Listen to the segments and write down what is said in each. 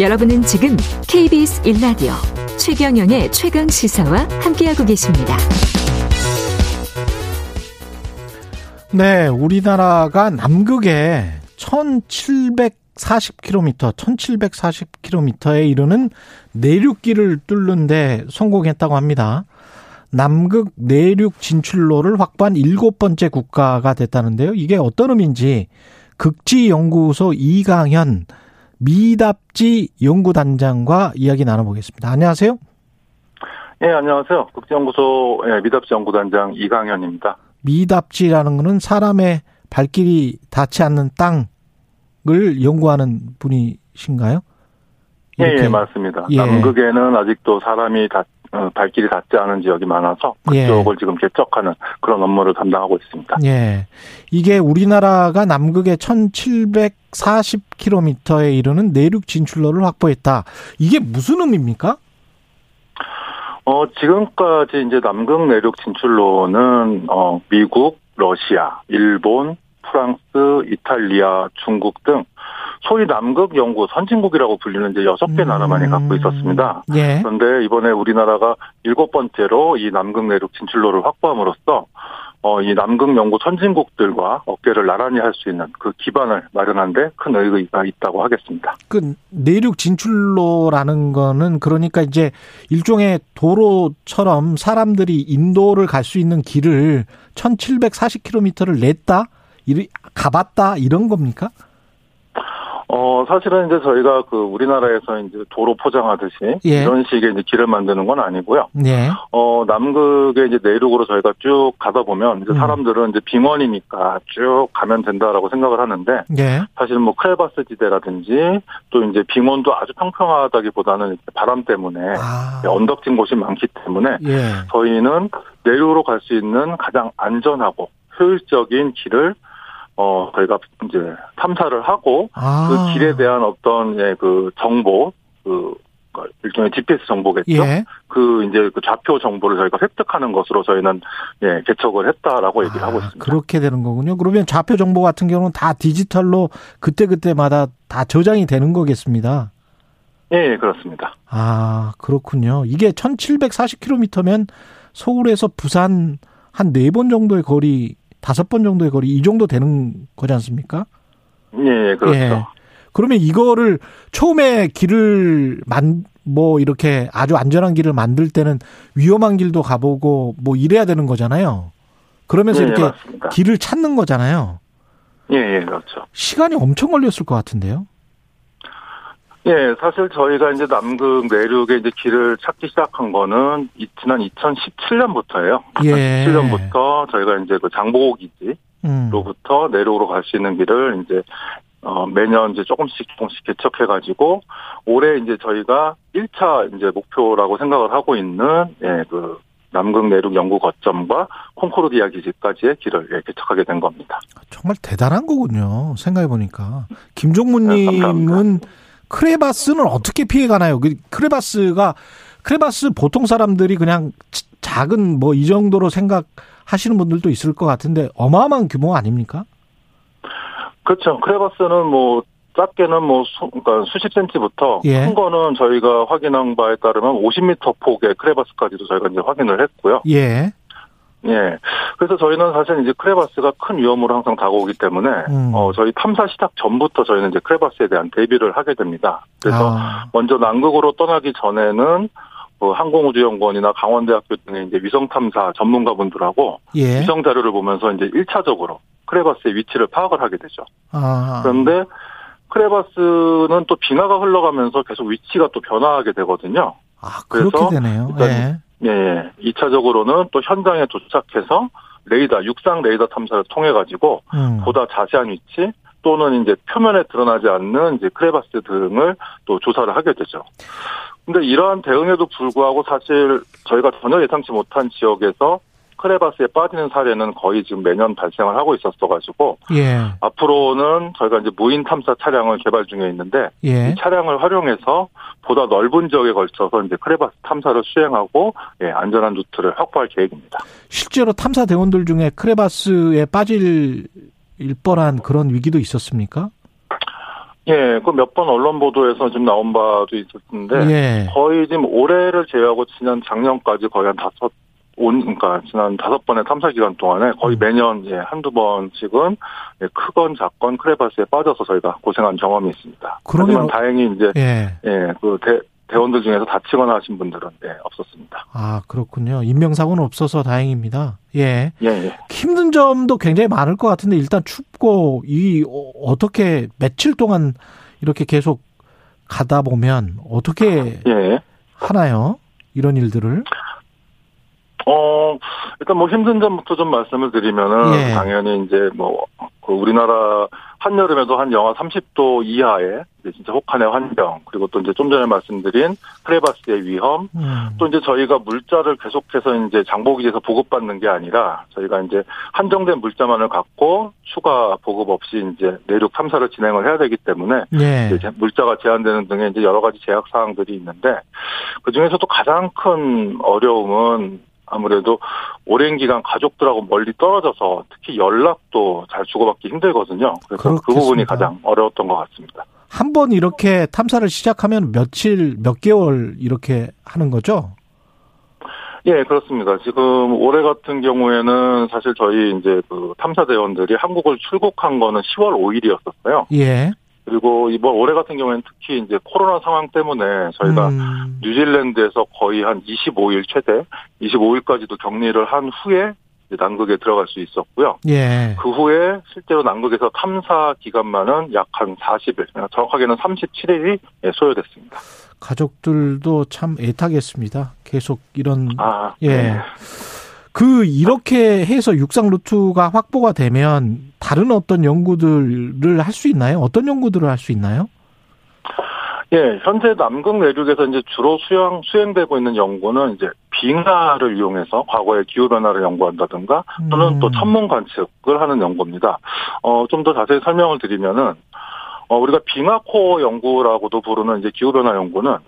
여러분은 지금 KBS 1라디오 최경영의 최강 시사와 함께하고 계십니다. 네, 우리나라가 남극에 1740km, 1740km에 이르는 내륙길을 뚫는데 성공했다고 합니다. 남극 내륙 진출로를 확보한 일곱 번째 국가가 됐다는데요. 이게 어떤 의미인지 극지연구소 이강현 미답지 연구단장과 이야기 나눠보겠습니다. 안녕하세요. 예, 네, 안녕하세요. 국제연구소 예, 미답지 연구단장 이강현입니다. 미답지라는 것은 사람의 발길이 닿지 않는 땅을 연구하는 분이신가요? 예, 예, 맞습니다. 예. 남극에는 아직도 사람이 닿, 어, 발길이 닿지 않은 지역이 많아서 그쪽을 예. 지금 개척하는 그런 업무를 담당하고 있습니다. 예. 이게 우리나라가 남극의 1740km에 이르는 내륙 진출로를 확보했다. 이게 무슨 의미입니까? 어, 지금까지 이제 남극 내륙 진출로는, 어, 미국, 러시아, 일본, 프랑스, 이탈리아, 중국 등 소위 남극 연구 선진국이라고 불리는 이제 여섯 개 나라만이 갖고 있었습니다. 예. 그런데 이번에 우리나라가 일곱 번째로 이 남극 내륙 진출로를 확보함으로써 어, 이 남극 연구 선진국들과 어깨를 나란히 할 수 있는 그 기반을 마련한데 큰 의의가 있다고 하겠습니다. 그 내륙 진출로라는 거는 그러니까 이제 일종의 도로처럼 사람들이 인도를 갈 수 있는 길을 1740km를 냈다? 가봤다? 이런 겁니까? 어, 사실은 이제 저희가 그 우리나라에서 이제 도로 포장하듯이 예. 이런 식의 이제 길을 만드는 건 아니고요. 예. 어, 남극의 이제 내륙으로 저희가 쭉 가다 보면 이제 음. 사람들은 이제 빙원이니까 쭉 가면 된다라고 생각을 하는데 예. 사실은 뭐 크레바스 지대라든지 또 이제 빙원도 아주 평평하다기보다는 바람 때문에 아. 언덕진 곳이 많기 때문에 예. 저희는 내륙으로 갈 수 있는 가장 안전하고 효율적인 길을 어, 저희가 이제 탐사를 하고 아. 그 길에 대한 어떤 예, 그 정보, 그 일종의 GPS 정보겠죠. 예. 그 이제 그 좌표 정보를 저희가 획득하는 것으로 저희는 예, 개척을 했다라고 얘기를 아, 하고 있습니다. 그렇게 되는 거군요. 그러면 좌표 정보 같은 경우는 다 디지털로 그때 그때마다 다 저장이 되는 거겠습니다. 예, 그렇습니다. 아, 그렇군요. 이게 1740km면 서울에서 부산 한 네 번 정도의 거리 다섯 번 정도의 거리 이 정도 되는 거지 않습니까? 예, 그렇죠. 예. 그러면 이거를 처음에 길을 만, 뭐 이렇게 아주 안전한 길을 만들 때는 위험한 길도 가보고 뭐 이래야 되는 거잖아요. 그러면서 예, 이렇게 맞습니다. 길을 찾는 거잖아요. 예, 예, 그렇죠. 시간이 엄청 걸렸을 것 같은데요. 예, 사실 저희가 이제 남극 내륙에 이제 길을 찾기 시작한 거는 지난 2017년부터예요. 예. 2017년부터 저희가 이제 그 장보고 기지로부터 음. 내륙으로 갈 수 있는 길을 이제 어 매년 이제 조금씩 조금씩 개척해 가지고 올해 이제 저희가 1차 이제 목표라고 생각을 하고 있는 예, 그 남극 내륙 연구 거점과 콩코르디아 기지까지의 길을 예, 개척하게 된 겁니다. 정말 대단한 거군요. 생각해 보니까 김종문 네, 님은 네, 크레바스는 어떻게 피해 가나요? 그 크레바스가 크레바스 보통 사람들이 그냥 작은 뭐 이 정도로 생각하시는 분들도 있을 것 같은데 어마어마한 규모 아닙니까? 그렇죠. 크레바스는 뭐 작게는 뭐 수, 그러니까 수십 센치부터 예. 큰 거는 저희가 확인한 바에 따르면 50m 폭의 크레바스까지도 저희가 이제 확인을 했고요. 예. 예. 그래서 저희는 사실 이제 크레바스가 큰 위험으로 항상 다가오기 때문에 음. 어 저희 탐사 시작 전부터 저희는 이제 크레바스에 대한 대비를 하게 됩니다. 그래서 아. 먼저 남극으로 떠나기 전에는 그 항공우주연구원이나 강원대학교 등의 이제 위성 탐사 전문가분들하고 예. 위성 자료를 보면서 이제 1차적으로 크레바스의 위치를 파악을 하게 되죠. 아. 그런데 크레바스는 또 빙하가 흘러가면서 계속 위치가 또 변화하게 되거든요. 아, 그렇게 되네요. 일단 예. 예, 2차적으로는 또 현장에 도착해서 레이더, 육상 레이더 탐사를 통해 가지고 음. 보다 자세한 위치 또는 이제 표면에 드러나지 않는 이제 크레바스 등을 또 조사를 하게 되죠. 근데 이러한 대응에도 불구하고 사실 저희가 전혀 예상치 못한 지역에서 크레바스에 빠지는 사례는 거의 지금 매년 발생을 하고 있었어가지고 예. 앞으로는 저희가 이제 무인 탐사 차량을 개발 중에 있는데 예. 이 차량을 활용해서 보다 넓은 지역에 걸쳐서 이제 크레바스 탐사를 수행하고 예, 안전한 루트를 확보할 계획입니다. 실제로 탐사 대원들 중에 크레바스에 빠질 뻔한 그런 위기도 있었습니까? 예, 그 몇 번 언론 보도에서 지금 나온 바도 있었는데 예. 거의 지금 올해를 제외하고 지난 작년까지 거의 한 다섯 온 그러니까 지난 다섯 번의 탐사 기간 동안에 거의 음. 매년 예, 한두 번씩은 예, 크건 작건 크레바스에 빠져서 저희가 고생한 경험이 있습니다. 그러면 다행히 이제 예, 예 그 대원들 중에서 다치거나 하신 분들은 네, 없었습니다. 아 그렇군요. 인명사고는 없어서 다행입니다. 예. 예, 예. 힘든 점도 굉장히 많을 것 같은데 일단 춥고 이 어, 어떻게 며칠 동안 이렇게 계속 가다 보면 어떻게 예. 하나요? 이런 일들을? 어, 일단 뭐 힘든 점부터 좀 말씀을 드리면은 예. 당연히 이제 뭐 그 우리나라 한여름에도 한 영하 30도 이하의 진짜 혹한의 환경 그리고 또 이제 좀 전에 말씀드린 크레바스의 위험 음. 또 이제 저희가 물자를 계속해서 이제 장보기지에서 보급받는 게 아니라 저희가 이제 한정된 물자만을 갖고 추가 보급 없이 이제 내륙 탐사를 진행을 해야 되기 때문에 예. 이제 물자가 제한되는 등의 이제 여러 가지 제약 사항들이 있는데 그 중에서도 가장 큰 어려움은 아무래도 오랜 기간 가족들하고 멀리 떨어져서 특히 연락도 잘 주고받기 힘들거든요. 그래서 그렇겠습니다. 그 부분이 가장 어려웠던 것 같습니다. 한 번 이렇게 탐사를 시작하면 며칠, 몇 개월 이렇게 하는 거죠? 예, 그렇습니다. 지금 올해 같은 경우에는 사실 저희 이제 그 탐사대원들이 한국을 출국한 거는 10월 5일이었었어요. 예. 그리고 이번 올해 같은 경우에는 특히 이제 코로나 상황 때문에 저희가 음. 뉴질랜드에서 거의 한 25일 최대 25일까지도 격리를 한 후에 남극에 들어갈 수 있었고요. 예. 그 후에 실제로 남극에서 탐사 기간만은 약 한 40일, 정확하게는 37일이 소요됐습니다. 가족들도 참 애타겠습니다. 계속 이런 아, 예. 네. 그 이렇게 해서 육상 루트가 확보가 되면 다른 어떤 연구들을 할 수 있나요? 어떤 연구들을 할 수 있나요? 예, 현재 남극 내륙에서 이제 주로 수행 수행되고 있는 연구는 이제 빙하를 이용해서 과거의 기후 변화를 연구한다든가 또는 음. 또 천문 관측을 하는 연구입니다. 어, 좀 더 자세히 설명을 드리면은 어, 우리가 빙하코 연구라고도 부르는 이제 기후 변화 연구는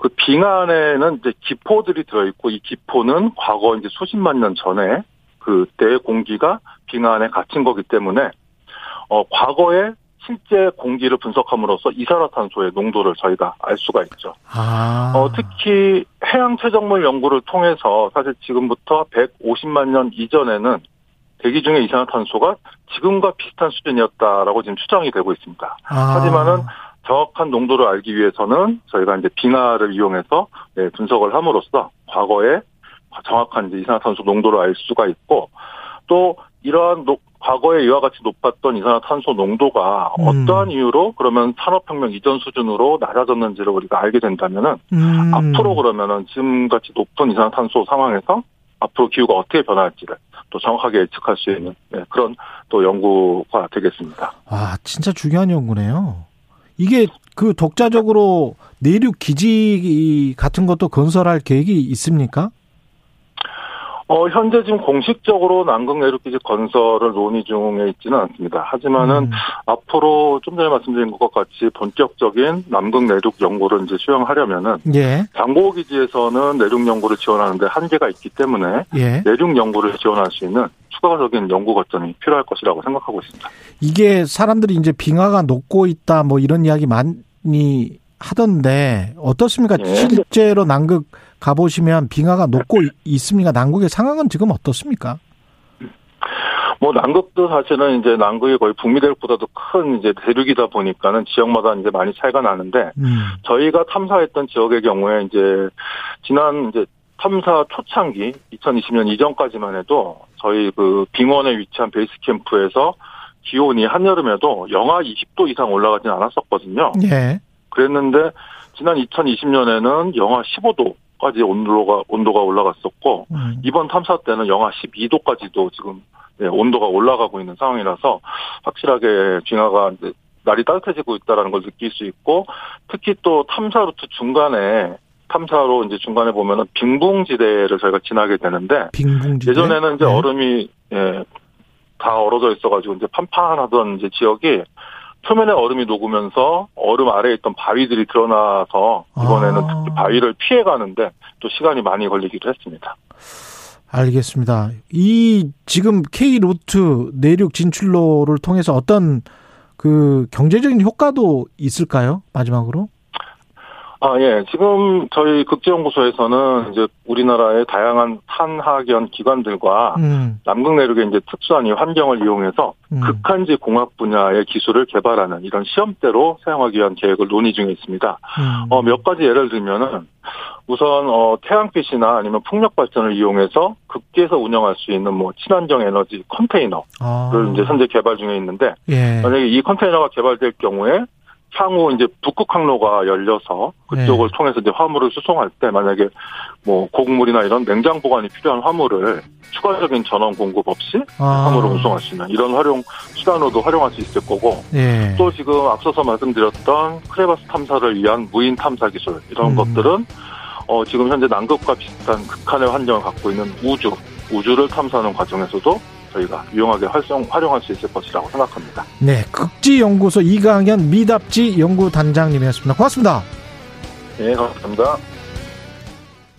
그 빙안에는 이제 기포들이 들어있고 이 기포는 과거 이제 수십만 년 전에 그때 공기가 빙안에 갇힌 거기 때문에 어 과거에 실제 공기를 분석함으로써 이산화탄소의 농도를 저희가 알 수가 있죠. 아. 어, 특히 해양 최적물 연구를 통해서 사실 지금부터 150만 년 이전에는 대기 중의 이산화탄소가 지금과 비슷한 수준이었다라고 지금 추정이 되고 있습니다. 아. 하지만은 정확한 농도를 알기 위해서는 저희가 이제 빙하를 이용해서 네, 분석을 함으로써 과거에 정확한 이산화탄소 농도를 알 수가 있고 또 이러한 노, 과거에 이와 같이 높았던 이산화탄소 농도가 음. 어떠한 이유로 그러면 산업혁명 이전 수준으로 낮아졌는지를 우리가 알게 된다면은 음. 앞으로 그러면은 지금같이 높은 이산화탄소 상황에서 앞으로 기후가 어떻게 변할지를 또 정확하게 예측할 수 있는 네, 그런 또 연구가 되겠습니다. 아, 진짜 중요한 연구네요. 이게 그 독자적으로 내륙 기지 같은 것도 건설할 계획이 있습니까? 어, 현재 지금 공식적으로 남극 내륙기지 건설을 논의 중에 있지는 않습니다. 하지만은 음. 앞으로 좀 전에 말씀드린 것과 같이 본격적인 남극 내륙 연구를 이제 수행하려면은 예. 장고기지에서는 내륙 연구를 지원하는데 한계가 있기 때문에 예. 내륙 연구를 지원할 수 있는 추가적인 연구 거점이 필요할 것이라고 생각하고 있습니다. 이게 사람들이 이제 빙하가 녹고 있다 뭐 이런 이야기 많이 하던데 어떻습니까? 예. 실제로 남극 가보시면 빙하가 녹고 있습니까? 남극의 상황은 지금 어떻습니까? 뭐 남극도 사실은 이제 남극이 거의 북미 대륙보다도 큰 이제 대륙이다 보니까는 지역마다 이제 많이 차이가 나는데 음. 저희가 탐사했던 지역의 경우에 이제 지난 이제 탐사 초창기 2020년 이전까지만 해도 저희 그 빙원에 위치한 베이스 캠프에서 기온이 한여름에도 영하 20도 이상 올라가진 않았었거든요. 예. 그랬는데 지난 2020년에는 영하 15도 까지 온도가 온도가 올라갔었고 음. 이번 탐사 때는 영하 12도까지도 지금 네, 온도가 올라가고 있는 상황이라서 확실하게 빙하가 날이 따뜻해지고 있다라는 걸 느낄 수 있고 특히 또 탐사 루트 중간에 탐사로 이제 중간에 보면은 빙붕지대를 저희가 지나게 되는데 빙붕지대? 예전에는 이제 네. 얼음이 예, 다 얼어져 있어가지고 이제 판판하던 이제 지역이 표면에 얼음이 녹으면서 얼음 아래에 있던 바위들이 드러나서 이번에는 아. 특히 바위를 피해 가는데 또 시간이 많이 걸리기도 했습니다. 알겠습니다. 이 지금 K 루트 내륙 진출로를 통해서 어떤 그 경제적인 효과도 있을까요? 마지막으로? 아, 예. 지금 저희 국제연구소에서는 이제 우리나라의 다양한 탄하견 기관들과 음. 남극 내륙의 이제 특수한 이 환경을 이용해서 음. 극한지 공학 분야의 기술을 개발하는 이런 시험대로 사용하기 위한 계획을 논의 중에 있습니다. 음. 어, 몇 가지 예를 들면은 우선 어, 태양빛이나 아니면 풍력 발전을 이용해서 극지에서 운영할 수 있는 뭐 친환경 에너지 컨테이너를 아. 이제 현재 개발 중에 있는데 예. 만약에 이 컨테이너가 개발될 경우에 향후 이제 북극 항로가 열려서 그쪽을 네. 통해서 이제 화물을 수송할 때 만약에 뭐 고국물이나 이런 냉장 보관이 필요한 화물을 추가적인 전원 공급 없이 아. 화물을 운송할 수 있는 이런 활용 수단으로도 활용할 수 있을 거고 네. 또 지금 앞서서 말씀드렸던 크레바스 탐사를 위한 무인 탐사 기술 이런 음. 것들은 어 지금 현재 남극과 비슷한 극한의 환경을 갖고 있는 우주 우주를 탐사하는 과정에서도 저희가 유용하게 활성, 활용할 수 있을 것이라고 생각합니다. 네, 극지연구소 이강현 미답지 연구단장님이었습니다. 고맙습니다. 네, 감사합니다.